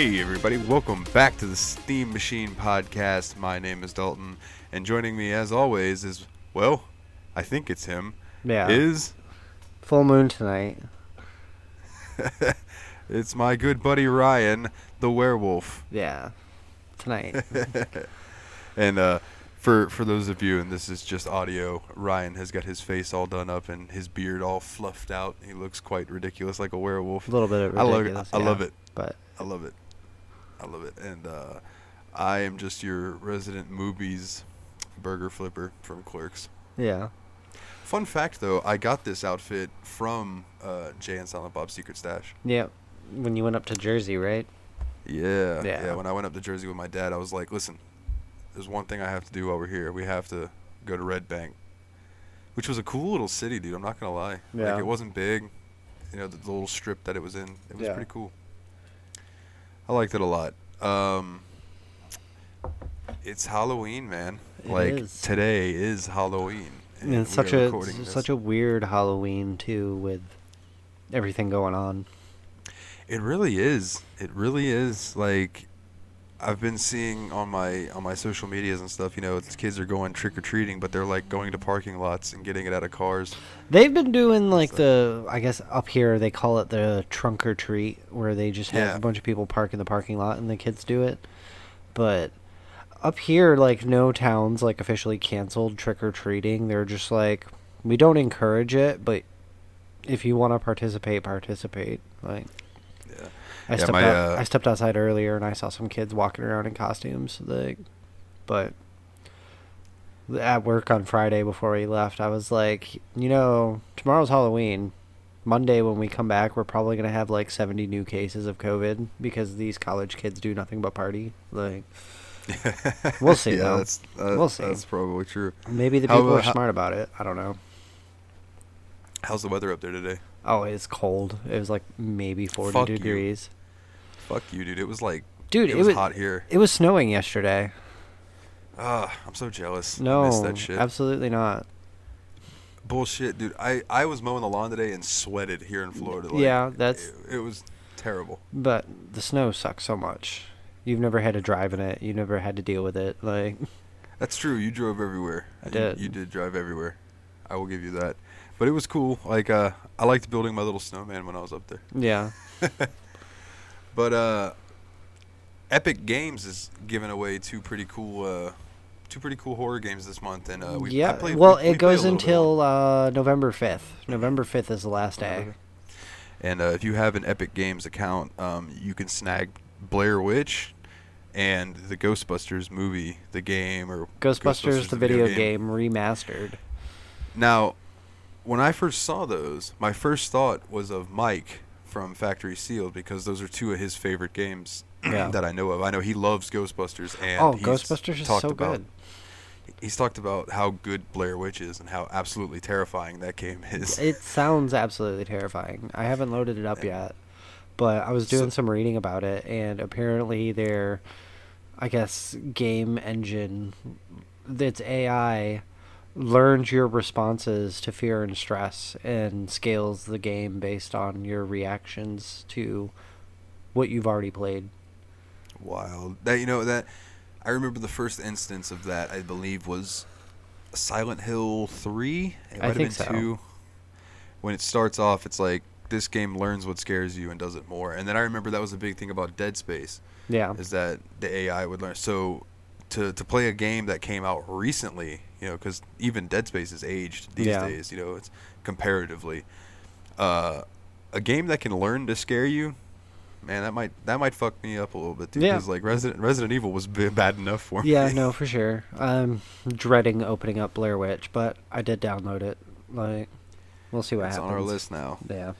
Hey, everybody, welcome back to the Steam Machine Podcast. My name is Dalton, and joining me, as always, is, well, I think it's him, Yeah. is, Full moon tonight. it's my good buddy Ryan, the werewolf. Yeah. Tonight. And, uh, for, for those of you, and this is just audio, Ryan has got his face all done up and his beard all fluffed out. He looks quite ridiculous, like a werewolf. a little bit of I love it. ridiculous. I yeah. love it. But I love it. I love it. And uh, I am just your resident movies burger flipper from Clerks. yeah. Fun fact though, I got this outfit from uh, Jay and Silent Bob's Secret Stash. Yeah. When you went up to Jersey, right? Yeah, Yeah. When I went up to Jersey with my dad, I was like, "Listen, there's one thing I have to do while we're here. We have to go to Red Bank, which was a cool little city, dude. I'm not gonna lie. Yeah. Like it wasn't big, you know, the, the little strip that it was in. It was Yeah. pretty cool. I liked it a lot. Um, it's Halloween, man. It like is. today is Halloween. And it's such a it's such a weird Halloween too with everything going on. It really is. It really is. Like I've been seeing on my on my social medias and stuff, you know, kids are going trick or treating, but they're like going to parking lots and getting it out of cars. They've been doing like the I guess up here they call it the trunk or treat where they just have Yeah. a bunch of people park in the parking lot and the kids do it. But up here like no towns like officially canceled trick or treating. They're just like we don't encourage it, but if you want to participate, participate. Like. I Yeah, stepped my, out, uh, I stepped outside earlier and I saw some kids walking around in costumes. Like, but at work on Friday before we left, I was like, you know, tomorrow's Halloween. Monday when we come back, we're probably gonna have like seventy new cases of COVID because these college kids do nothing but party. Like, We'll see, yeah, though. that's uh, We'll see. That's probably true. maybe the How people are how- smart about it. I don't know. How's the weather up there today? Oh, it's cold. It was like maybe forty Fuck degrees. Fuck you, dude. It was like Dude, it, it was was- hot here. It was snowing yesterday. Ah, I'm so jealous. I No, miss that shit. absolutely not. Bullshit, dude. I I was mowing the lawn today and sweated here in Florida. Like, Yeah, that's- it, it was terrible. But the snow sucks so much. You've never had to drive in it. You never had to deal with it. Like, That's true. You drove everywhere. I You- did. You, did drive everywhere. I will give you that. But it was cool. Like uh, I liked building my little snowman when I was up there. yeah, But uh, Epic Games is giving away two pretty cool, uh, two pretty cool horror games this month, and uh, we yeah. played, well, we- we it a goes until uh, November fifth. November fifth is the last day. And uh, if you have an Epic Games account, um, you can snag Blair Witch and the Ghostbusters movie, the game, or Ghostbusters, the video game. remastered. Now, when I first saw those, my first thought was of Mike from Factory Sealed because those are two of his favorite games Yeah. that I know of. I know he loves Ghostbusters, and oh, Ghostbusters is so about, good. He's talked about how good Blair Witch is and how absolutely terrifying that game is. It sounds absolutely terrifying. I haven't loaded it up yet, but I was doing So- some reading about it, and apparently their, I guess, game engine, its AI, learns your responses to fear and stress and scales the game based on your reactions to what you've already played. Wild. That you know that I remember the first instance of that. I believe was Silent Hill three. It I might think have so. been two. When it starts off, it's like this game learns what scares you and does it more. And then I remember that was a big thing about Dead Space. Yeah. is that the AI would learn. So to to play a game that came out recently, you know, because even Dead Space is aged these Yeah. days. You know, it's comparatively uh, a game that can learn to scare you. Man, that might that might fuck me up a little bit too. Yeah. Because like Resident Resident Evil was b- bad enough for me. Yeah, no, for sure. I'm dreading opening up Blair Witch, but I did download it. Like, we'll see what it's happens. on our list now. Yeah.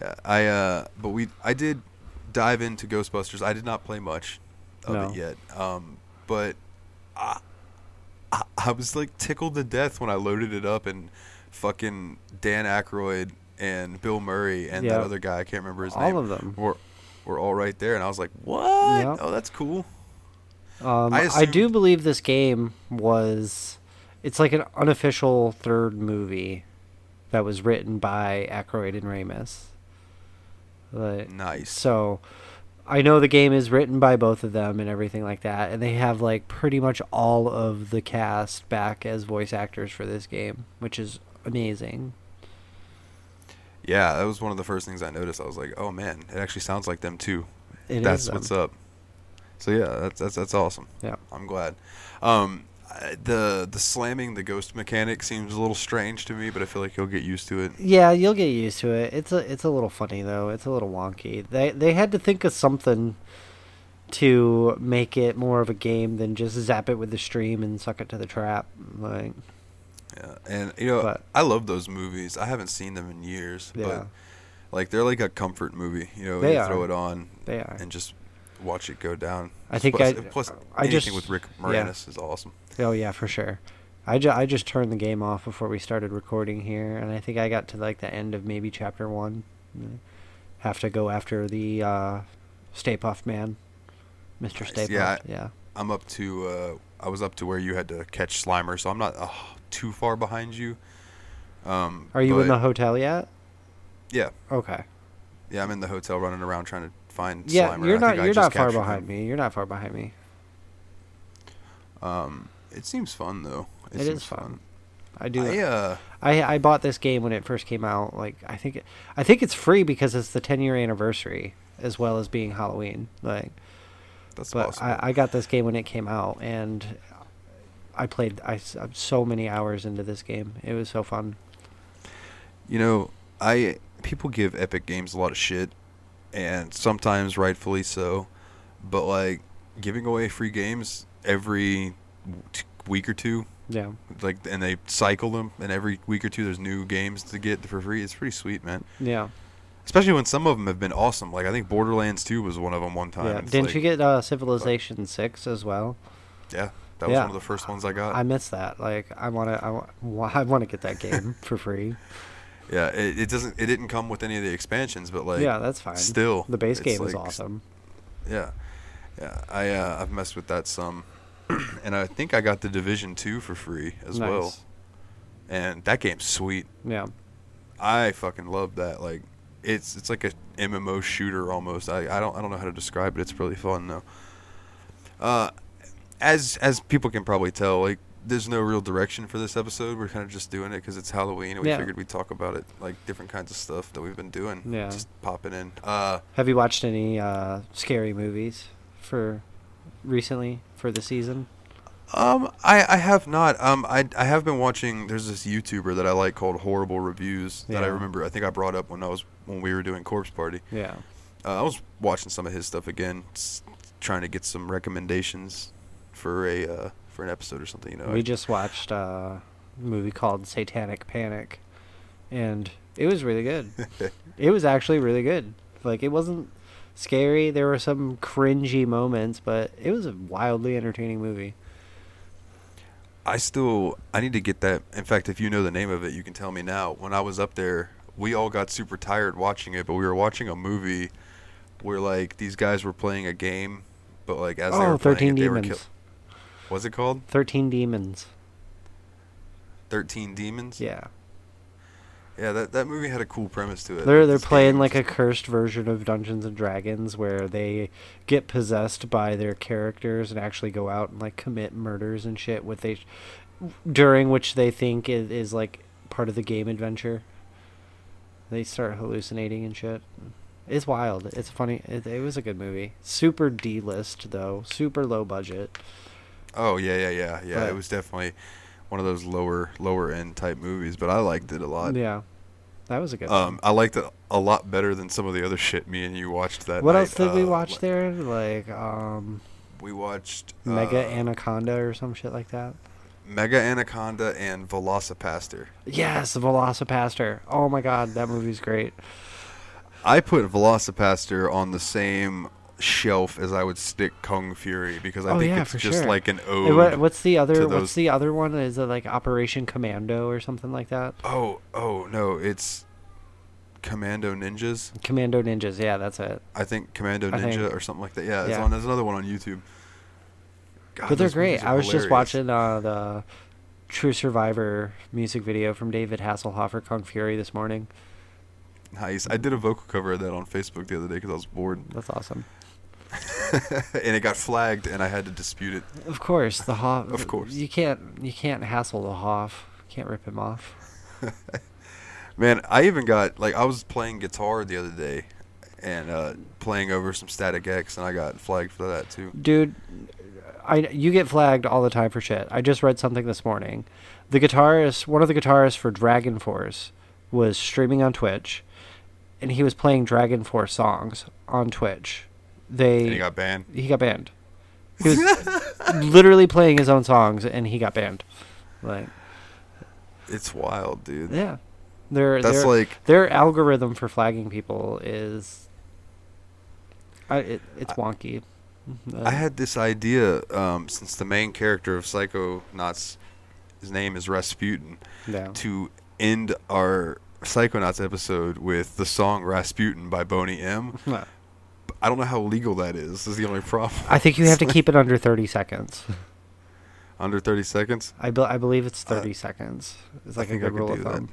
Yeah, I uh, but we I did dive into Ghostbusters. I did not play much of No. it yet. Um, but I, I was like tickled to death when I loaded it up and fucking Dan Aykroyd and Bill Murray and that other guy I can't remember his All name of them. were were all right there, and I was like, what? Yeah. Oh, that's cool. Um, I I, do believe this game was. It's like an unofficial third movie that was written by Aykroyd and Ramis. Like, Nice. So I know the game is written by both of them and everything like that, and they have like pretty much all of the cast back as voice actors for this game, which is amazing. Yeah, that was one of the first things I noticed. I was like, "Oh man, it actually sounds like them too." It that's them. what's up. So yeah, that's that's that's awesome. Yeah. I'm glad. Um, I- the the slamming the ghost mechanic seems a little strange to me, but I feel like you'll get used to it. Yeah, you'll get used to it. It's a it's a little funny though. It's a little wonky. They they had to think of something to make it more of a game than just zap it with the stream and suck it to the trap. Like Yeah, and you know, But- I love those movies. I haven't seen them in years, Yeah. but like they're like a comfort movie. You know, They you throw it on they are. and just watch it go down. I think plus, I- plus I anything just- with Rick yeah. Moranis is awesome. Oh yeah, for sure. I, ju- I just turned the game off before we started recording here, and I think I got to like the end of maybe chapter one. Have to go after the uh, Stay Puft Man, Mister Nice. Stay Yeah, Puft. Yeah, I'm up to uh, I was up to where you had to catch Slimer, so I'm not uh, too far behind you. Um, Are you in the hotel yet? Yeah, Okay. yeah, I'm in the hotel running around trying to find Yeah, Slimer. you're not you're not far behind him. me. You're not far behind me. Um, it seems fun though. It, It seems is fun. I do. I, uh, I I bought this game when it first came out. Like I think it, I think it's free because it's the 10 year anniversary as well as being Halloween. Like, that's but awesome. I, I got this game when it came out and I played I so many hours into this game. It was so fun. You know, I people give Epic Games a lot of shit, and sometimes rightfully so. But like giving away free games every t- week or two, Yeah. like, and they cycle them, and every week or two there's new games to get for free. It's pretty sweet, man. Yeah. Especially when some of them have been awesome. Like I think Borderlands 2 was one of them one time. yeah. It's Didn't like- you get uh, Civilization 6 as well? Yeah, that was Yeah. one of the first ones I got. I missed that. Like I want to I want I want to get that game for free. Yeah, it, it doesn't. It didn't come with any of the expansions, but like yeah, that's fine. still, the base game is awesome. Yeah, yeah. I uh, I've messed with that some, and I think I got the Division Two for free as well, Nice. and that game's sweet. Yeah. I fucking love that. Like, it's it's like a MMO shooter almost. I, I don't I don't know how to describe it. It's really fun though. Uh, as as people can probably tell, like there's no real direction for this episode. We're kind of just doing it because it's Halloween, and we Yeah. figured we'd talk about it, like different kinds of stuff that we've been doing. Yeah. Just popping in. Uh, Have you watched any uh, scary movies for recently for the season? Um, I, I have not. Um, I, I have been watching. There's this YouTuber that I like called Horrible Reviews that I remember. I think I brought up when I was when we were doing Corpse Party. Yeah. Uh, I was watching some of his stuff again, trying to get some recommendations for a uh, for an episode or something. You know, I- We just watched uh, a movie called Satanic Panic, and it was really good. it was actually really good. Like it wasn't scary. There were some cringy moments, but it was a wildly entertaining movie. I still I need to get that. In fact, if you know the name of it, you can tell me now. When I was up there, we all got super tired watching it, but we were watching a movie where like these guys were playing a game, but like as they oh, were playing 13 it, they were Demons. What's it called? 13 Demons. Thirteen Demons. Yeah. Yeah, that that movie had a cool premise to it. They're they're playing like a cursed version of Dungeons and Dragons where they get possessed by their characters and actually go out and like commit murders and shit with they during which they think is, is like part of the game adventure. They start hallucinating and shit. It's wild. It's funny. It, it was a good movie. Super D list though. Super low budget. Oh yeah, yeah, yeah, yeah. It was definitely one of those lower lower end type movies, but I liked it a lot. Yeah, that was a good. Um, one. I liked it a lot better than some of the other shit me and you watched that What night. else did we Uh, watch what- there? Like um, We watched Mega uh, Anaconda or some shit like that. Mega Anaconda and VelociPastor. Yes, VelociPastor. Oh my god, that movie's great. I put VelociPastor on the same shelf as I would stick Kung Fury because I Oh, think yeah, it's just sure. like an Hey, what, what's the other? What's the other one? Is it like Operation Commando or something like that? Oh, oh no, it's Commando Ninjas. Commando Ninjas. Yeah, that's it. I think Commando I Ninja think- or something like that. Yeah, yeah. on. There's another one on YouTube. God, but they're great. I was just watching uh, the True Survivor music video from David Hasselhoff for Kung Fury this morning. Nice. I did a vocal cover of that on Facebook the other day because I was bored, That's awesome. and it got flagged, and I had to dispute it. Of course, the Hoff. Of course. you can't you can't hassle the Hoff. Can't rip him off. Man, I even got like I was playing guitar the other day, and uh, playing over some Static X, and I got flagged for that too. Dude, I you get flagged all the time for shit. I just read something this morning. The guitarist, one of the guitarists for Dragon Force, was streaming on Twitch, and he was playing Dragon Force songs on Twitch. They And he got banned. he got banned. He was literally playing his own songs, and he got banned. Like, It's wild, dude. yeah, their That's their, like their algorithm for flagging people is, I it, it's wonky. I had this idea um, since the main character of Psycho Psychonauts, his name is Rasputin, yeah. to end our Psychonauts episode with the song Rasputin by Boney M. I don't know how legal that is. This is the only problem. I think you have to keep it under 30 seconds. Under 30 seconds. I, be- I believe it's Uh, 30 seconds. It's I like a good rule of do that. thumb.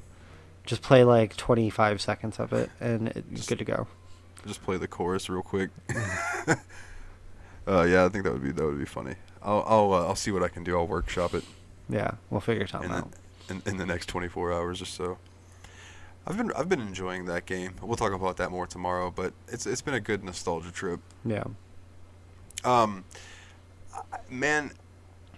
Just play like 25 seconds of it, and it's good to go. Just play the chorus real quick. uh, yeah, I think that would be that would be funny. I'll I'll uh, I'll see what I can do. I'll workshop it Yeah, we'll figure something in the, out. in, in the next 24 hours or so. I've been I've been enjoying that game. We'll talk about that more tomorrow, but it's it's been a good nostalgia trip. Yeah. Um, man,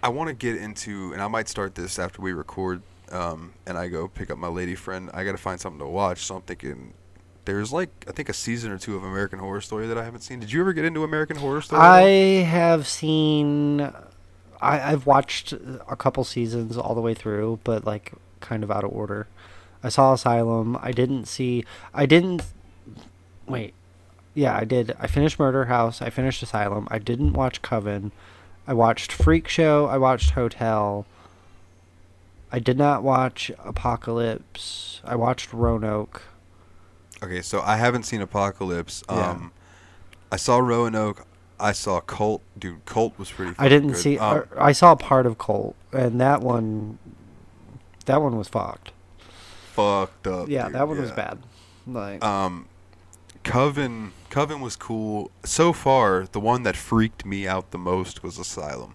I want to get into, and I might start this after we record, um, and I go pick up my lady friend. I got to find something to watch. So I'm thinking, there's like I think a season or two of American Horror Story that I haven't seen. Did you ever get into American Horror Story? I have seen. I, I've watched a couple seasons all the way through, but like kind of out of order. I saw Asylum. I didn't see. I didn't. Wait. Yeah, I did. I finished Murder House. I finished Asylum. I didn't watch Coven. I watched Freak Show. I watched Hotel. I did not watch Apocalypse. I watched Roanoke. Okay, so I haven't seen Apocalypse. Yeah. Um, I saw Roanoke. I saw Cult. Dude, Cult was pretty. I didn't good. see. Um, I saw part of Cult, and that one. That one was fucked. Fucked up. Yeah, dude, that one was bad. Like, Um, Coven. Coven was cool. So far, the one that freaked me out the most was Asylum.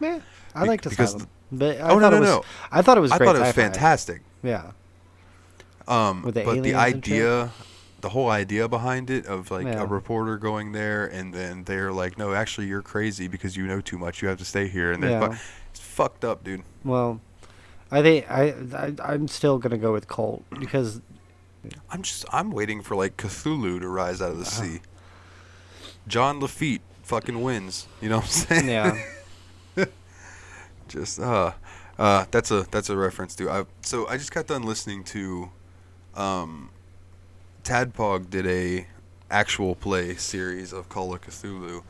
meh, I be- liked because Asylum, but I oh, no, thought no, it was. no. I thought it was. I thought it was fantastic. Yeah, Um, With the but the aliens and shit? idea, the whole idea behind it of like Yeah. a reporter going there and then they're like, no, actually you're crazy because you know too much. You have to stay here, and they're Yeah. fu- it's fucked up, dude. well, I think I, I I'm still gonna go with Cult because I'm just I'm waiting for like Cthulhu to rise out of the Uh-huh. sea. John Lafitte fucking wins. You know what I'm saying? yeah, just uh uh that's a that's a reference to I so I just got done listening to um Tadpog did a actual play series of Call of Cthulhu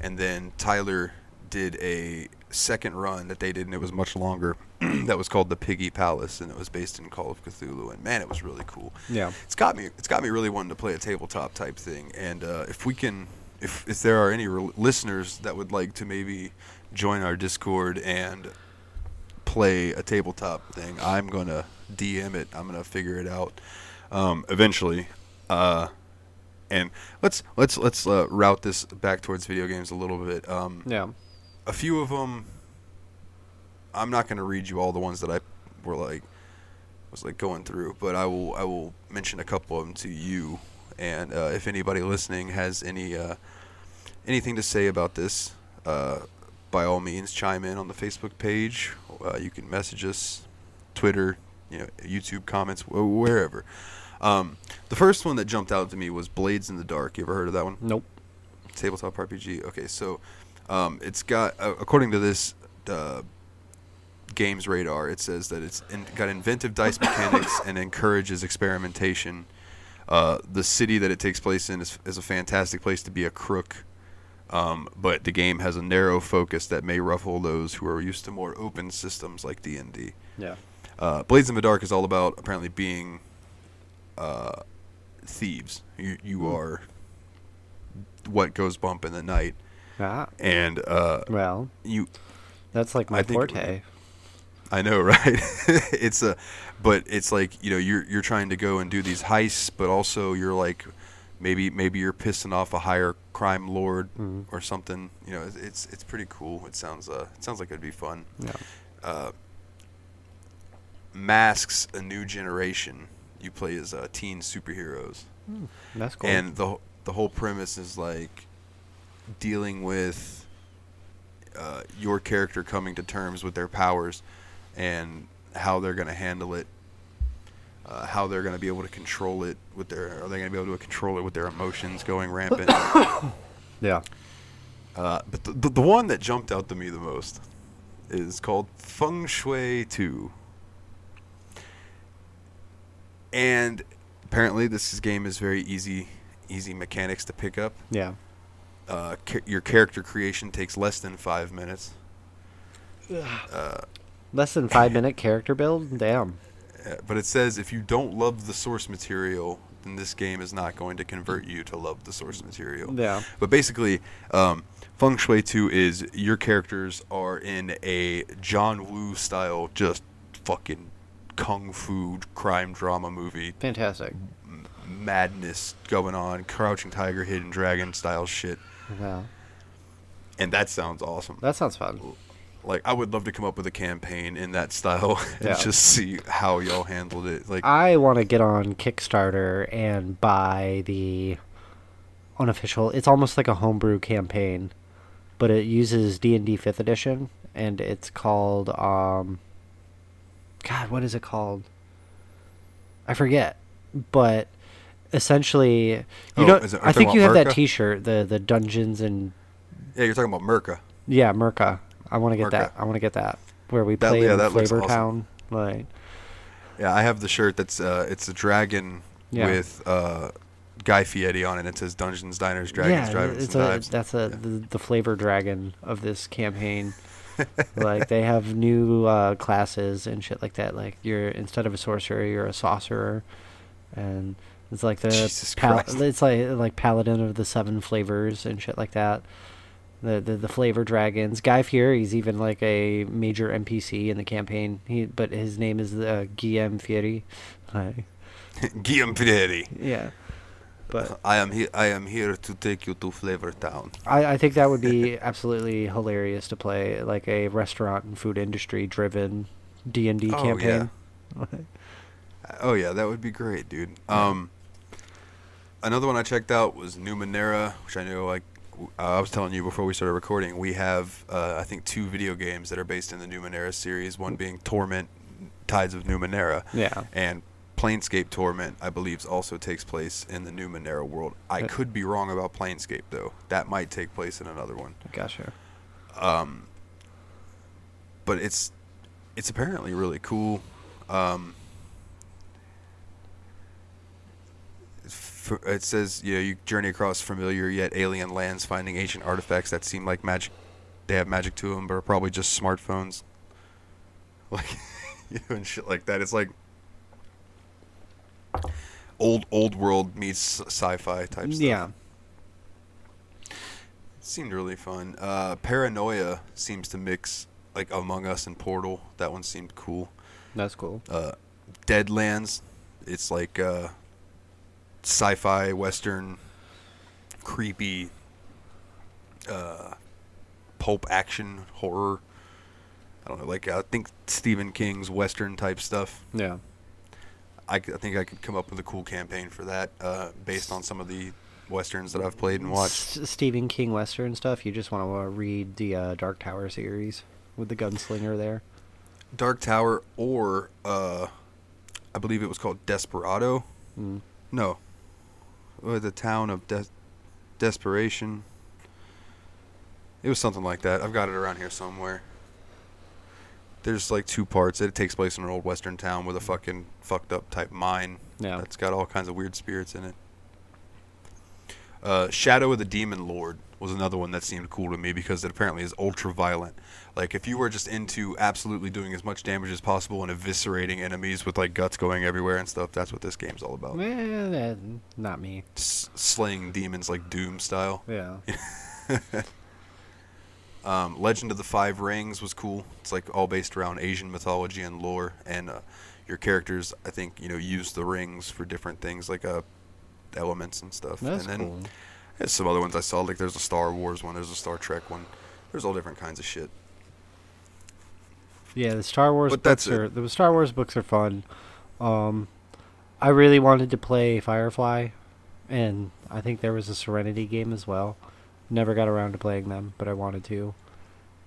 and then Tyler did a second run that they did and it was much longer that was called the Piggy Palace and it was based in Call of Cthulhu and man it was really cool. yeah, It's got me. It's got me really wanting to play a tabletop type thing. And uh, if we can, if if there are any re- listeners that would like to maybe join our Discord and play a tabletop thing, I'm gonna DM it. I'm gonna figure it out um, eventually. Uh, and let's let's let's uh, route this back towards video games a little bit. Um, yeah. a few of them I'm not going to read you all the ones that I were like was like going through, but I will I will mention a couple of them to you and uh, if anybody listening has any uh, anything to say about this uh, by all means chime in on the Facebook page. Uh, you can message us Twitter, you know, YouTube comments wherever. Um, the first one that jumped out to me was Blades in the Dark. You ever heard of that one? Nope. tabletop RPG. Okay, so um, it's got uh, according to this uh, games radar, it says that it's in, got inventive dice mechanics and encourages experimentation. Uh, the city that it takes place in is, is a fantastic place to be a crook, um, but the game has a narrow focus that may ruffle those who are used to more open systems like D and D. Yeah. Uh, Blades in the Dark is all about apparently being uh, thieves. You you Hmm. are what goes bump in the night, Ah, and uh, well, you. that's like my forte. I know, right? it's a, but it's like you know you're you're trying to go and do these heists, but also you're like maybe maybe you're pissing off a higher crime lord Mhm. or something. You know, it's it's, it's pretty cool. It sounds uh it sounds like it'd be fun. Yeah. Uh, masks a new generation. You play as uh, teen superheroes That's cool. and the the whole premise is like dealing with uh, your character coming to terms with their powers and how they're going to handle it uh, how they're going to be able to control it with their are they going to be able to control it with their emotions going rampant yeah. uh, but the, the, the one that jumped out to me the most is called Feng Shui 2 and apparently this is- game is very easy easy mechanics to pick up Yeah. uh, ca- your character creation takes less than five minutes. Uh, Less than five minute character build. Damn. uh, but it says if you don't love the source material, then this game is not going to convert you to love the source material. Yeah. But basically, um, Feng Shui 2 is your characters are in a John Woo style, just fucking kung fu crime drama movie. Fantastic. M- madness going on, Crouching Tiger, Hidden Dragon style shit. Yeah. And that sounds awesome. That sounds fun. Like I would love to come up with a campaign in that style and Yeah. just see how y'all handled it. Like I want to get on Kickstarter and buy the unofficial. It's almost like a homebrew campaign, but it uses D and D Fifth Edition, and it's called um. God, what is it called? I forget, but essentially, you Oh, it- I think you have that T-shirt, the the Dungeons and yeah, you're talking about Merca. yeah, Merca. I want to get that. I want to get that where we That- play yeah, in Flavor awesome. Town. Like, Yeah, I have the shirt that's uh it's a dragon Yeah. with uh Guy Fieri on it. It says Dungeons, Diners, Dragons, yeah, it's and a, Dives. that's a the, the flavor dragon of this campaign. like they have new uh, classes and shit like that. Like you're instead of a sorcerer, you're a sorcerer, and it's like the pal- it's like like paladin of the seven flavors and shit like that. The, the the flavor dragons. Guy Fieri's even like a major NPC in the campaign. He but his name is uh, Guillaume Fieri. Like, Guillaume Fieri. yeah, but I am here. I am here to take you to Flavor Town. I, I think that would be absolutely hilarious to play like a restaurant and food industry driven D and D Oh, campaign. Oh yeah, that would be great, dude. Um, another one I checked out was Numenera, which I know like uh, I was telling you before we started recording. We have uh, I think two video games that are based in the Numenera series. One being Torment, Tides of Numenera, Yeah. and Planescape Torment. I believe also takes place in the Numenera world. I could be wrong about Planescape though. That might take place in another one. Gotcha. Um, but it's it's apparently really cool. Um, f- it says you know you journey across familiar yet alien lands, finding ancient artifacts that seem like magic. They have magic to them, but are probably just smartphones. Like you know, and shit like that. It's like old old world meets sci-fi type stuff. Yeah. Seemed really fun. Uh, Paranoia seems to mix like Among Us and Portal. That one seemed cool. That's cool. Uh, Deadlands, it's like uh, sci-fi western, creepy, uh, pulp action horror. I don't know, like I think Stephen King's western type stuff. Yeah. I think I could come up with a cool campaign for that uh, based on some of the westerns that I've played and watched. S- Stephen King Western stuff. You just want to uh, read the uh, Dark Tower series with the gunslinger there. Dark Tower or uh, I believe it was called Desperado. Mm. No, or the town of Des- Desperation. It was something like that. I've got it around here somewhere. There's like two parts. It takes place in an old western town with a fucking fucked up type mine Yeah. that's got all kinds of weird spirits in it. Uh, Shadow of the Demon Lord was another one that seemed cool to me because it apparently is ultra violent. Like if you were just into absolutely doing as much damage as possible and eviscerating enemies with like guts going everywhere and stuff, that's what this game's all about. Eh, not me. S- slaying demons like Doom style. Yeah. Um, Legend of the Five Rings was cool. It's like all based around Asian mythology and lore, and uh, your characters, I think, you know, use the rings for different things like uh, elements and stuff. That's and then cool. there's some other ones I saw. Like there's a Star Wars one, there's a Star Trek one. There's all different kinds of shit. Yeah, the Star Wars But books that's it. are the Star Wars books are fun. Um, I really wanted to play Firefly, and I think there was a Serenity game as well. Never got around to playing them, but I wanted to.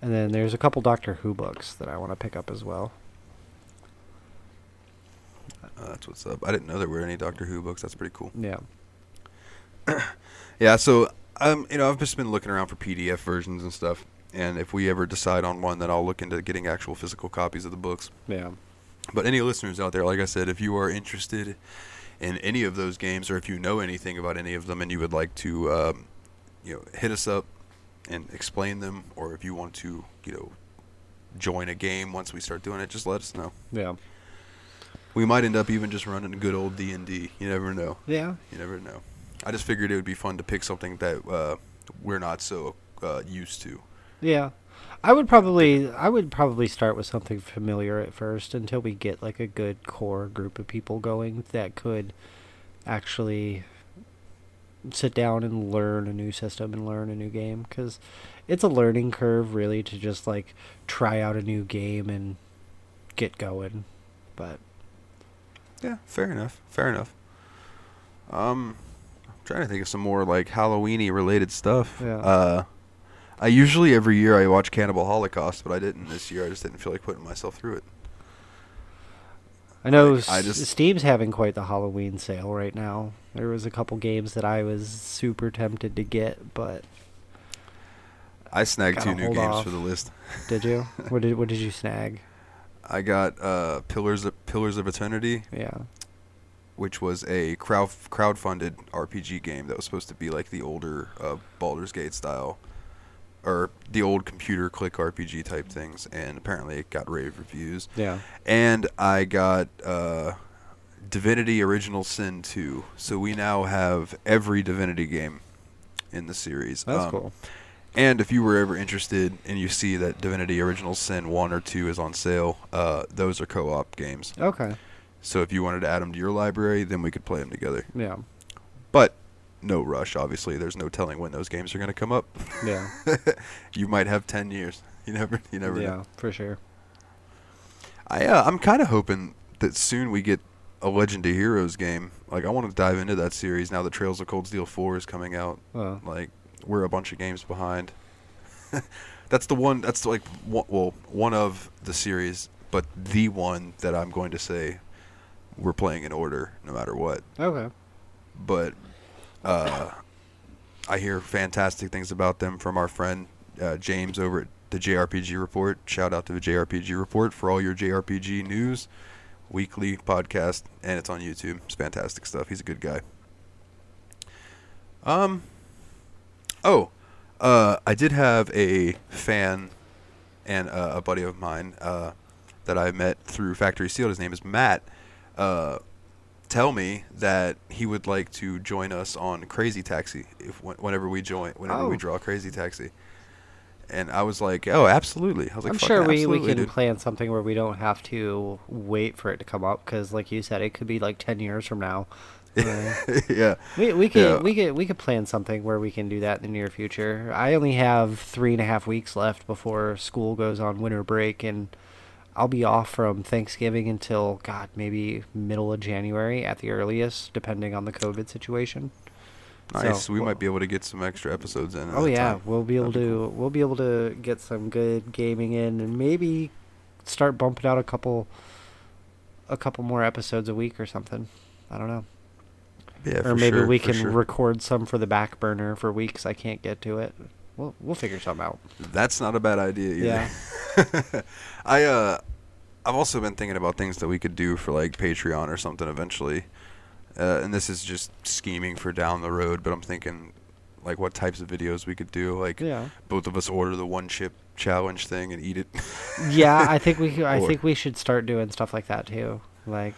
And then there's a couple Doctor Who books that I want to pick up as well. Uh, that's what's up. I didn't know there were any Doctor Who books. That's pretty cool. Yeah. Yeah, so um, you know, I've just been looking around for PDF versions and stuff. And if we ever decide on one, then I'll look into getting actual physical copies of the books. Yeah. But any listeners out there, like I said, if you are interested in any of those games, or if you know anything about any of them, and you would like to, um, you know, hit us up and explain them, or if you want to, you know, join a game once we start doing it, just let us know. Yeah. We might end up even just running a good old D and D. You never know. Yeah. You never know. I just figured it would be fun to pick something that uh, we're not so uh, used to. Yeah. I would probably I would probably start with something familiar at first until we get like a good core group of people going that could actually sit down and learn a new system and learn a new game cuz it's a learning curve really to just like try out a new game and get going. But Yeah, fair enough. Fair enough. Um, I'm trying to think of some more like Halloweeny related stuff. Yeah. Uh, I usually every year I watch Cannibal Holocaust, but I didn't this year. I just didn't feel like putting myself through it. I know Like, I just- Steam's having quite the Halloween sale right now. There was a couple games that I was super tempted to get, but I snagged two new games off. for the list. did you? what did what did you snag? I got uh, Pillars of Pillars of Eternity, Yeah. which was a crowd crowdfunded RPG game that was supposed to be like the older uh, Baldur's Gate style, or the old computer click RPG type things, and apparently it got rave reviews. Yeah. And I got uh, Divinity Original Sin 2. So we now have every Divinity game in the series. That's Um, cool. And if you were ever interested and you see that Divinity Original Sin 1 or 2 is on sale, uh, those are co op games. Okay. So if you wanted to add them to your library, then we could play them together. Yeah. But no rush, obviously. There's no telling when those games are going to come up. Yeah. you might have 10 years. You never, you never yeah, know. for sure. I uh, I'm kind of hoping that soon we get a Legend of Heroes game. Like I want to dive into that series now that Trails of Cold Steel 4 is coming out. Uh, Like we're a bunch of games behind. that's the one that's like one, well one of the series, but the one that I'm going to say we're playing in order no matter what. okay. But uh, I hear fantastic things about them from our friend uh, James over at the JRPG Report. Shout out to the JRPG Report for all your JRPG news, weekly podcast, and it's on YouTube. It's fantastic stuff. He's a good guy. Um. Oh, uh, I did have a fan and uh, a buddy of mine uh, that I met through Factory Sealed. His name is Matt. Uh, tell me that he would like to join us on Crazy Taxi if whenever we join whenever we Oh. draw Crazy Taxi. And I was like, "Oh, absolutely!" I was like, I'm sure we, we can dude." plan something where we don't have to wait for it to come up because, like you said, it could be like ten years from now. Uh, yeah, we we could Yeah. we could we could plan something where we can do that in the near future. I only have three and a half weeks left before school goes on winter break, and I'll be off from Thanksgiving until God maybe middle of January at the earliest, depending on the COVID situation. nice. So, we well- might be able to get some extra episodes in. Oh yeah, time. we'll be able That'd to cool. we'll be able to get some good gaming in, and maybe start bumping out a couple a couple more episodes a week or something. I don't know. Yeah, or maybe sure, we can sure. record some for the back burner for weeks I can't get to it. We'll we'll figure something out. That's not a bad idea either. Yeah. I uh I've also been thinking about things that we could do for like Patreon or something eventually. Uh, and this is just scheming for down the road, but I'm thinking like what types of videos we could do like Yeah. both of us order the one chip challenge thing and eat it. Yeah, I think we I think we should start doing stuff like that too. Like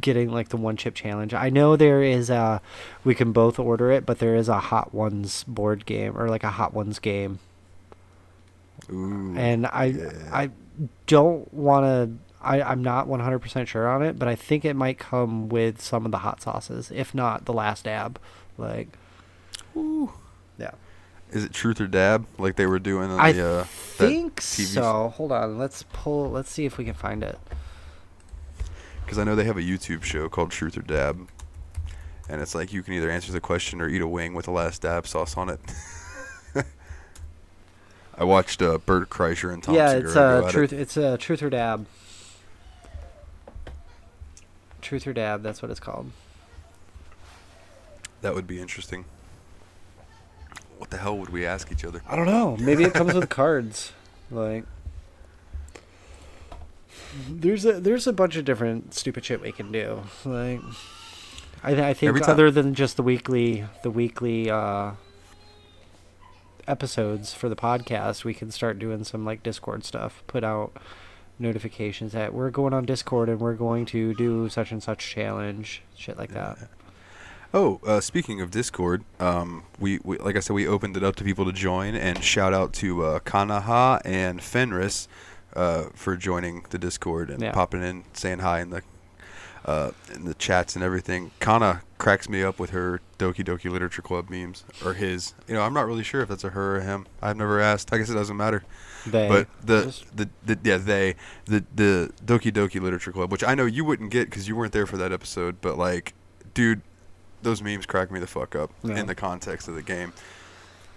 getting like the one chip challenge. I know there is a we can both order it, but there is a Hot Ones board game or like a Hot Ones game Ooh. and I yeah. I don't want to. I'm not 100% sure on it, but I think it might come with some of the hot sauces, if not the last dab. Like, Ooh. yeah. Is it truth or dab like they were doing on I the uh, that think so. Hold on, let's pull. Let's see if we can find it. Because I know they have a YouTube show called Truth or Dab, and it's like you can either answer the question or eat a wing with the last dab sauce on it. I watched uh, Bert Kreischer and Tom yeah, Segura it's uh, truth. It. It's uh, truth or dab. Truth or dab. That's what it's called. That would be interesting. What the hell would we ask each other? I don't know. Maybe it comes with cards. Like there's a there's a bunch of different stupid shit we can do. Like I I think other than just the weekly the weekly uh episodes for the podcast, we can start doing some like Discord stuff. Put out notifications that we're going on Discord and we're going to do such and such challenge, shit like that. Oh, uh, speaking of Discord, um, we, we like I said, we opened it up to people to join, and shout out to uh, Kanaha and Fenris uh, for joining the Discord and Yeah. popping in, saying hi in the uh, in the chats and everything. Kana cracks me up with her Doki Doki Literature Club memes or his. You know, I'm not really sure if that's a her or him. I've never asked. I guess it doesn't matter. They But the, the the yeah they the the Doki Doki Literature Club, which I know you wouldn't get because you weren't there for that episode, but like, dude, those memes crack me the fuck up Yeah. in the context of the game.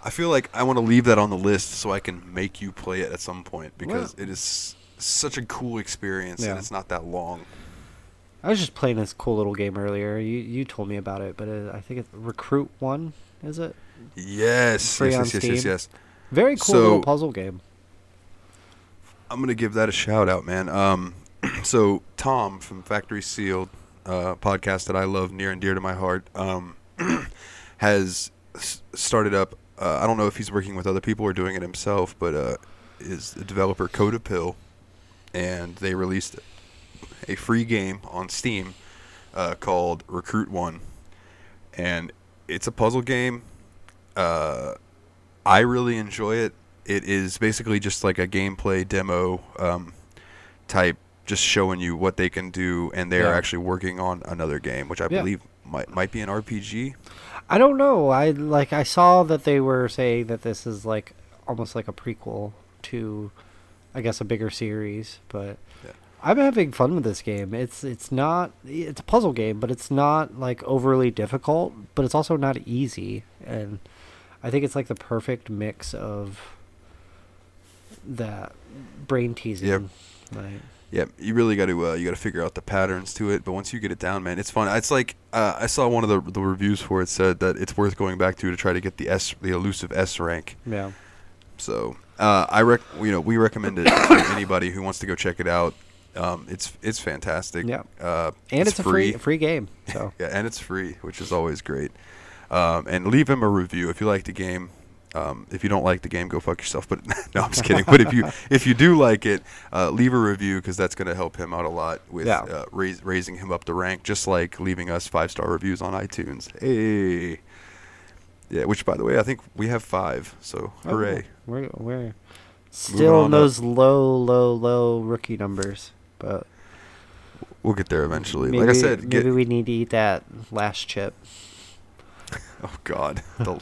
I feel like I want to leave that on the list so I can make you play it at some point because it is such a cool experience Yeah. and it's not that long. I was just playing this cool little game earlier. You you told me about it, but uh I think it's Recruit One. Is it? Yes, Free yes, on yes, yes, yes, Steam. yes. Very cool So- little puzzle game. I'm gonna give that a shout out, man. Um, so Tom from Factory Sealed, uh, podcast that I love near and dear to my heart, um, has s- started up. Uh, I don't know if he's working with other people or doing it himself, but uh, is the developer Coda Pill, and they released a free game on Steam uh, called Recruit One, and it's a puzzle game. Uh, I really enjoy it. It is basically just like a gameplay demo um, type, just showing you what they can do, and they are Yeah. actually working on another game, which I Yeah. believe might might be an RPG. I don't know. I like I saw that they were saying that this is like almost like a prequel to I guess a bigger series, but Yeah. I'm having fun with this game. It's it's not it's a puzzle game, but it's not like overly difficult, but it's also not easy and I think it's like the perfect mix of that brain teasing. Yep. Like Yeah, you really got to uh, you got to figure out the patterns to it. But once you get it down, man, it's fun. It's like uh, I saw one of the the reviews for it said that it's worth going back to to try to get the S the elusive S rank. yeah. So uh, I rec you know we recommend it to anybody who wants to go check it out. Um, it's it's fantastic. Yeah. Uh, And it's, a free free game. So Yeah, and it's free, which is always great. Um, and leave him a review if you like the game. Um, if you don't like the game, go fuck yourself. But no, I'm just kidding. But if you if you do like it, uh, leave a review because that's going to help him out a lot with Yeah. uh, raise, raising him up the rank. Just like leaving us five star reviews on iTunes. Hey, yeah. Which, by the way, I think we have five. So hooray! Oh, we're we're still in up. those low, low, low rookie numbers, but We'll get there eventually. maybe, like I said, maybe we need to eat that last chip. Oh God, the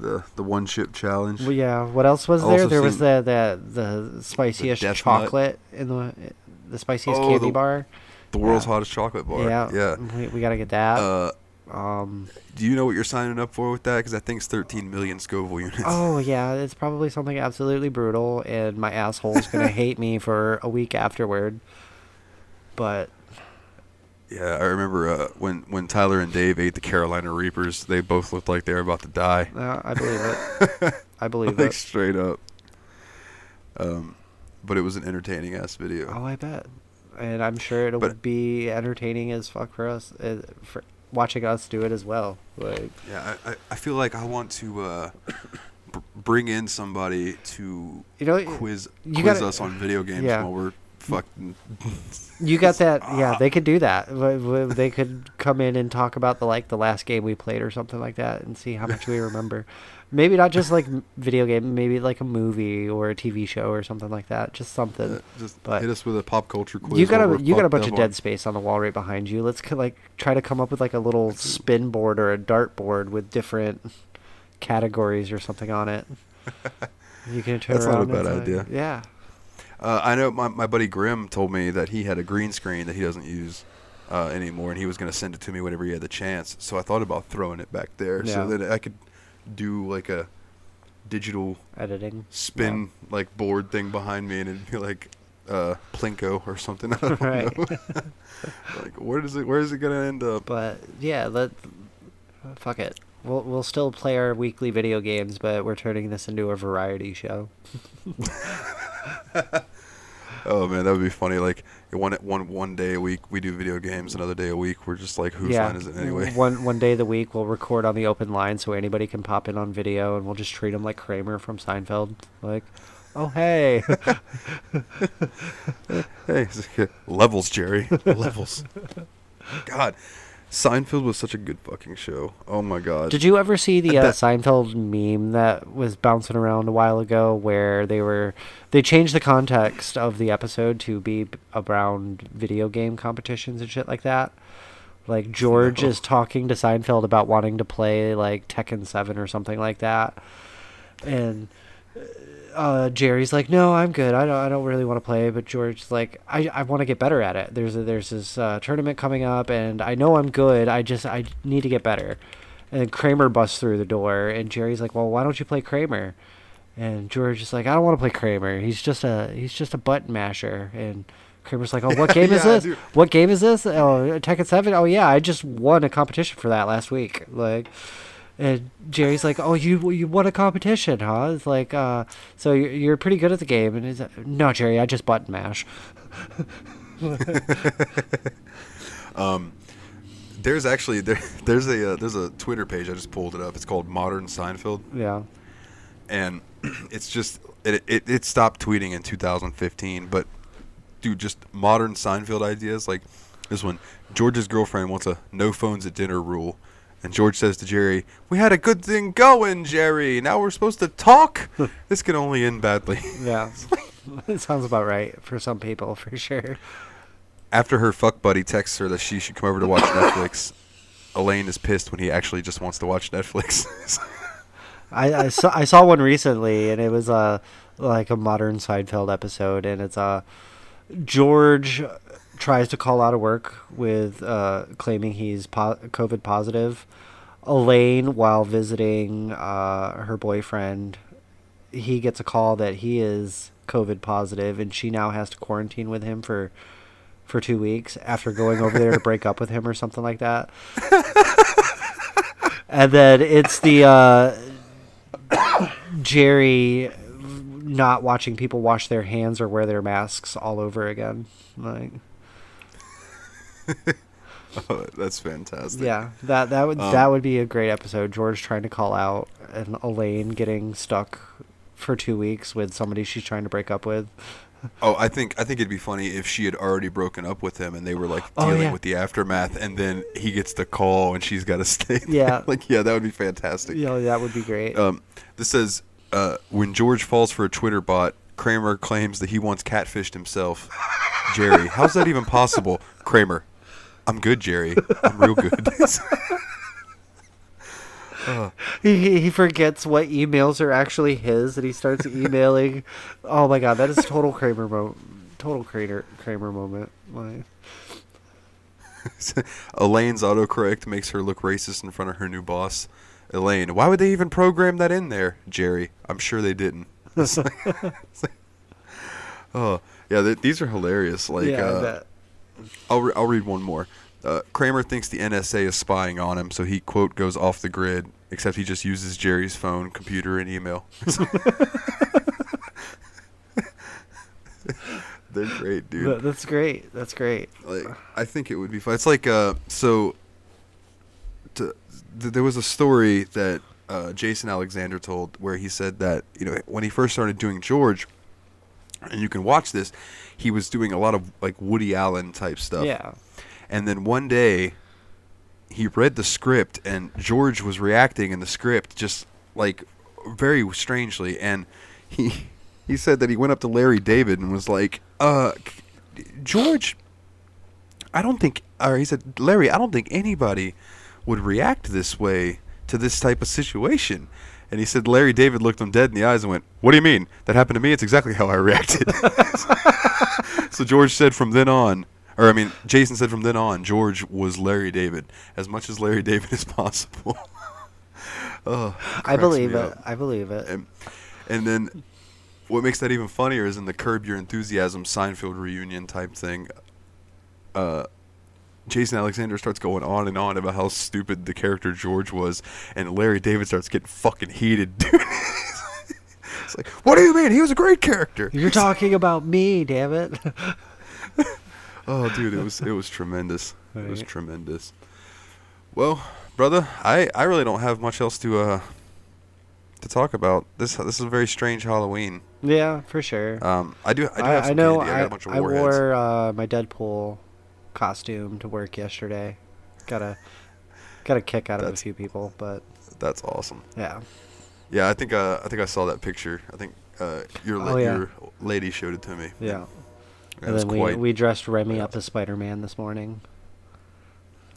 the the one chip challenge. Well, yeah. What else was there? There was the the the spiciest nut. chocolate in the the spiciest Oh, candy the- bar. the world's Yeah. hottest chocolate bar. Yeah, yeah. We, we gotta get that. Uh, um. Do you know what you're signing up for with that? Because that thing's 13 million Scoville units. Oh yeah, it's probably something absolutely brutal, and my asshole's gonna hate me for a week afterward. But Yeah, I remember uh, when when Tyler and Dave ate the Carolina Reapers. They both looked like they were about to die. uh, I believe it. I believe like it. straight up. Um, but it was an entertaining ass video. Oh, I bet. And I'm sure it'll But- be entertaining as fuck for us, uh, for watching us do it as well. Like, Yeah, I, I, feel like I want to uh, br- bring in somebody to you know, quiz you quiz gotta- us on video games yeah. while we're fuck. You got that? Yeah, they could do that. They could come in and talk about the like the last game we played or something like that, and see how much we remember. Maybe not just like video game, maybe like a movie or a TV show or something like that. Just something. Uh, just But- hit us with a pop culture quiz. you got a you got a bunch of dead space on the wall right behind you. Let's like try to come up with like a little spin board or a dart board with different categories or something on it. You can turn That's not a bad idea. Yeah. Uh, I know my, my buddy Grim told me that he had a green screen that he doesn't use uh, anymore, and he was going to send it to me whenever he had the chance. So I thought about throwing it back there so that I could do like a digital Editing. spin like board thing behind me, and it'd be like uh, Plinko or something. I don't Right. know. like where does it where is it going to end up? But yeah, let fuck it. We'll we'll still play our weekly video games, but we're turning this into a variety show. Oh man, that would be funny. Like one one one day a week we do video games, another day a week we're just like whose yeah. line is it anyway? One one day of the week we'll record on the open line so anybody can pop in on video, and we'll just treat them like Kramer from Seinfeld. Like, oh hey, Hey, levels, Jerry. levels. God, Seinfeld was such a good fucking show. Oh my god. did you ever see the uh, That- Seinfeld meme that was bouncing around a while ago, where they were they changed the context of the episode to be around video game competitions and shit like that? Like George No. is talking to Seinfeld about wanting to play like Tekken Seven or something like that, and uh, Jerry's like, "No, I'm good. I don't. I don't really want to play." But George's like, "I, I want to get better at it. There's a, there's this uh, tournament coming up, and I know I'm good. I just I need to get better." And Kramer busts through the door, and Jerry's like, "Well, why don't you play Kramer?" And George is like, "I don't want to play Kramer. He's just a he's just a button masher." And Kramer's like, "Oh, what game is this? dude. What game is this? Oh, Tekken Seven. Oh yeah, I just won a competition for that last week. Like." And Jerry's like, "Oh, you you won a competition, huh?" It's like, uh, so you're, you're pretty good at the game. And he's like, "No, Jerry, I just button mash." Um, there's actually there, there's a uh, there's a Twitter page I just pulled it up. It's called Modern Seinfeld, Yeah, and it's just it, it it stopped tweeting in 2015. But dude, just modern Seinfeld ideas like this one. George's girlfriend wants a no phones at dinner rule. And George says to Jerry, "We had a good thing going, Jerry. Now we're supposed to talk. this can only end badly." yeah, it sounds about right for some people, for sure. After her fuck buddy texts her that she should come over to watch Netflix, Elaine is pissed when he actually just wants to watch Netflix. I, I saw I saw one recently, and it was uh, like a modern Seinfeld episode, and it's uh, George tries to call out of work with uh, claiming he's po- COVID positive. Elaine, while visiting uh, her boyfriend, he gets a call that he is COVID positive, and she now has to quarantine with him for for two weeks after going over there to break up with him or something like that. and then it's the uh, Jerry not watching people wash their hands or wear their masks all over again. Like, oh, that's fantastic. yeah, that that would Um, that would be a great episode. George trying to call out and Elaine getting stuck for two weeks with somebody she's trying to break up with. Oh, I think I think it'd be funny if she had already broken up with him and they were like Oh, dealing yeah. with the aftermath, and then he gets the call and she's got to stay. there. Yeah. like yeah, that would be fantastic. Yeah, that would be great. Um, this says uh, when George falls for a Twitter bot, Kramer claims that he once catfished himself. Jerry, how's that even possible? Kramer, I'm good, Jerry. I'm real good. Uh, He, he forgets what emails are actually his, and he starts emailing. oh my god, that is total Kramer mo- total Kramer Kramer moment. Like, Elaine's autocorrect makes her look racist in front of her new boss. Elaine, why would they even program that in there? Jerry, I'm sure they didn't. It's like- it's like- oh, yeah, th- these are hilarious. Like, yeah, uh, I'll, re- I'll read one more. Uh, Kramer thinks the NSA is spying on him, so he, quote, goes off the grid, except he just uses Jerry's phone, computer, and email. They're great, dude. that- that's great. That's great. like I think it would be fun. It's like uh, so. To, th- there was a story that uh, Jason Alexander told where he said that you know when he first started doing George, and you can watch this. He was doing a lot of like Woody Allen type stuff. Yeah. And then one day, he read the script, and George was reacting in the script just like very strangely, and he he said that he went up to Larry David and was like, "Uh, George, I don't think," or he said, "Larry, I don't think anybody would react this way to this type of situation." And he said, Larry David looked him dead in the eyes and went, "What do you mean? That happened to me. It's exactly how I reacted." so George said from then on, or I mean, Jason said from then on, George was Larry David as much as Larry David as possible. oh, I believe it. up. I believe it. And, and then what makes that even funnier is in the Curb Your Enthusiasm Seinfeld reunion type thing. Uh, Jason Alexander starts going on and on about how stupid the character George was, and Larry David starts getting fucking heated. Dude. it's like, what do you mean? He was a great character. You're talking about me, damn it. Oh, dude, it was it was tremendous. It was tremendous. Well, brother, I, I really don't have much else to uh to talk about. This this is a very strange Halloween. yeah, for sure. Um, I do I do I, have I know. I, I, got a bunch of I warheads. wore uh, my Deadpool costume to work yesterday. Got a got a kick out of a few people, but That's awesome. yeah, Yeah, I think uh, I think I saw that picture. I think uh, your la- Oh, yeah. your lady showed it to me. yeah. It and then we quite. we dressed Remy quite up as Spider Man this morning.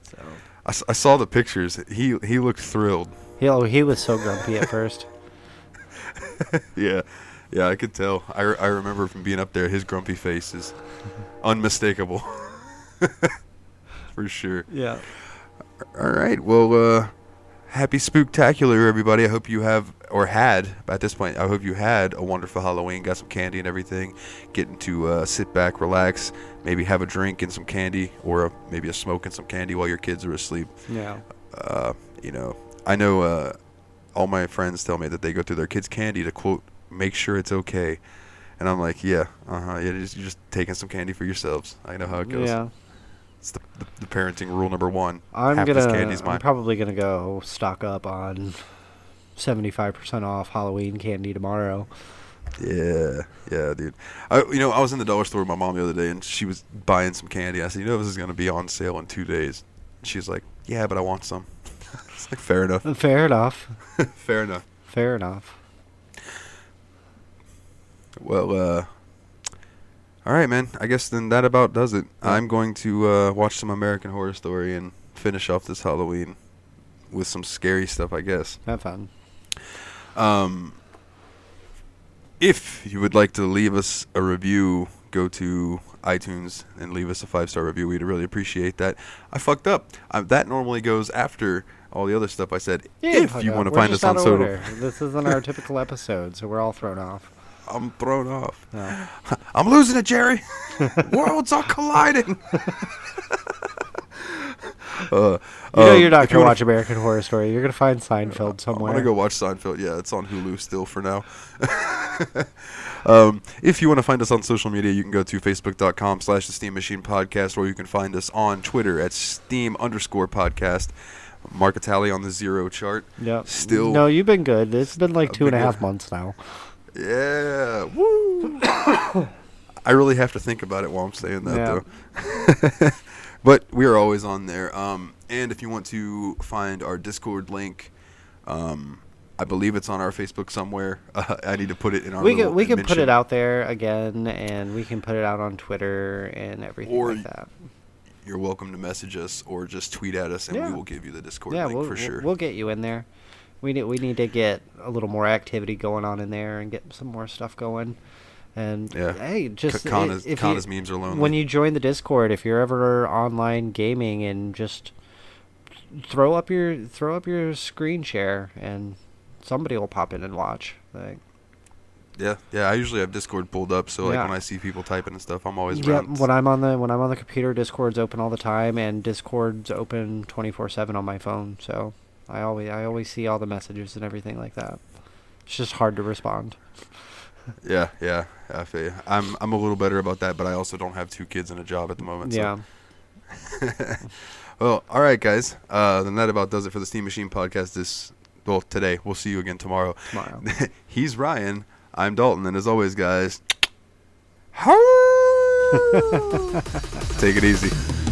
So I saw the pictures. He he looked thrilled. he oh, he was so grumpy at first. yeah, yeah, I could tell. I, I remember from being up there. His grumpy face is unmistakable. For sure. Yeah. All right. Well, uh, happy spooktacular, everybody. I hope you have, or had, at this point, I hope you had a wonderful Halloween. Got some candy and everything. Getting to uh, sit back, relax, maybe have a drink and some candy, or a, maybe a smoke and some candy while your kids are asleep. Yeah. Uh, you know, I know uh, all my friends tell me that they go through their kids' candy to quote, make sure it's okay. And I'm like, yeah, uh huh. Yeah, just, you're just taking some candy for yourselves. I know how it goes. Yeah. It's the, the, the parenting rule number one. I'm Half gonna. this candy's I'm mine. probably gonna go stock up on seventy five percent off Halloween candy tomorrow. Yeah, yeah, dude. I, you know, I was in the dollar store with my mom the other day, and she was buying some candy. I said, "You know, this is going to be on sale in two days." She's like, "Yeah, but I want some." it's like fair enough. Fair enough. fair enough. Fair enough. Well, uh, all right, man. I guess then that about does it. Yeah. I'm going to uh, watch some American Horror Story and finish off this Halloween with some scary stuff. I guess. Have fun. Um, if you would like to leave us a review, go to iTunes and leave us a five star review. We'd really appreciate that. I fucked up. Uh, that normally goes after all the other stuff I said. if you want to find us on social, This isn't our typical episode, so we're all thrown off. I'm thrown off. No. I'm losing it, Jerry. Worlds are colliding. uh, You know um, you're not you gonna watch American Horror Story. You're gonna find Seinfeld somewhere. I'm gonna go watch Seinfeld. Yeah, it's on Hulu still for now. um, if you want to find us on social media, you can go to facebook.com slash the Steam Machine Podcast, or you can find us on Twitter at Steam underscore podcast. Mark a tally on the zero chart. Yep. Still- No, you've been good. It's been like I've two and a half good. months now. Yeah. Woo. I really have to think about it while I'm saying that Yeah. though. but we are always on there. Um, and if you want to find our Discord link, um, I believe it's on our Facebook somewhere. Uh, I need to put it in our. we can we can put it out there again, and we can put it out on Twitter and everything Or like that. You're welcome to message us or just tweet at us, and Yeah. we will give you the Discord Yeah, link we'll, for sure. we'll get you in there. We need we need to get a little more activity going on in there and get some more stuff going. And Yeah. hey, just K- i- Kana's, if Kana's you, memes are lonely. when you join the Discord, if you're ever online gaming and just throw up your throw up your screen share and somebody will pop in and watch. Like, yeah, yeah. I usually have Discord pulled up, so like Yeah. when I see people typing and stuff, I'm always yeah, around. when I'm on the when I'm on the computer, Discord's open all the time, and Discord's open 24/7 on my phone. So I always I always see all the messages and everything like that. It's just hard to respond. Yeah, yeah, I feel you. I'm I'm a little better about that, but I also don't have two kids and a job at the moment. Yeah. So. well, all right, guys. Uh, then that about does it for the Steam Machine podcast. This well today. We'll see you again tomorrow. Tomorrow. He's Ryan. I'm Dalton, and as always, guys, Take it easy.